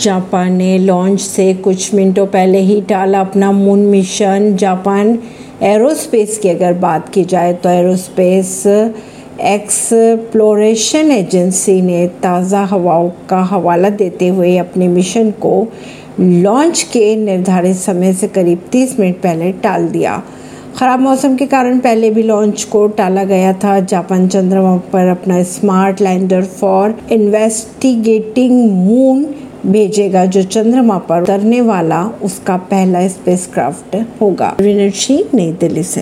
Japan ने launch से कुछ मिनटों पहले ही टाला अपना मून मिशन। जापान एरोस्पेस की अगर बात की जाए तो एरोस्पेस एक्सप्लोरेशन एजेंसी ने ताज़ा हवाओं का हवाला देते हुए अपने मिशन को लॉन्च के निर्धारित समय से करीब 30 मिनट पहले टाल दिया। खराब मौसम के कारण पहले भी लॉन्च को टाला गया था। जापान चंद्रमा पर अपना smart lander for investigating moon भेजेगा जो चंद्रमा पर उतरने वाला उसका पहला स्पेसक्राफ्ट होगा। नई दिल्ली से।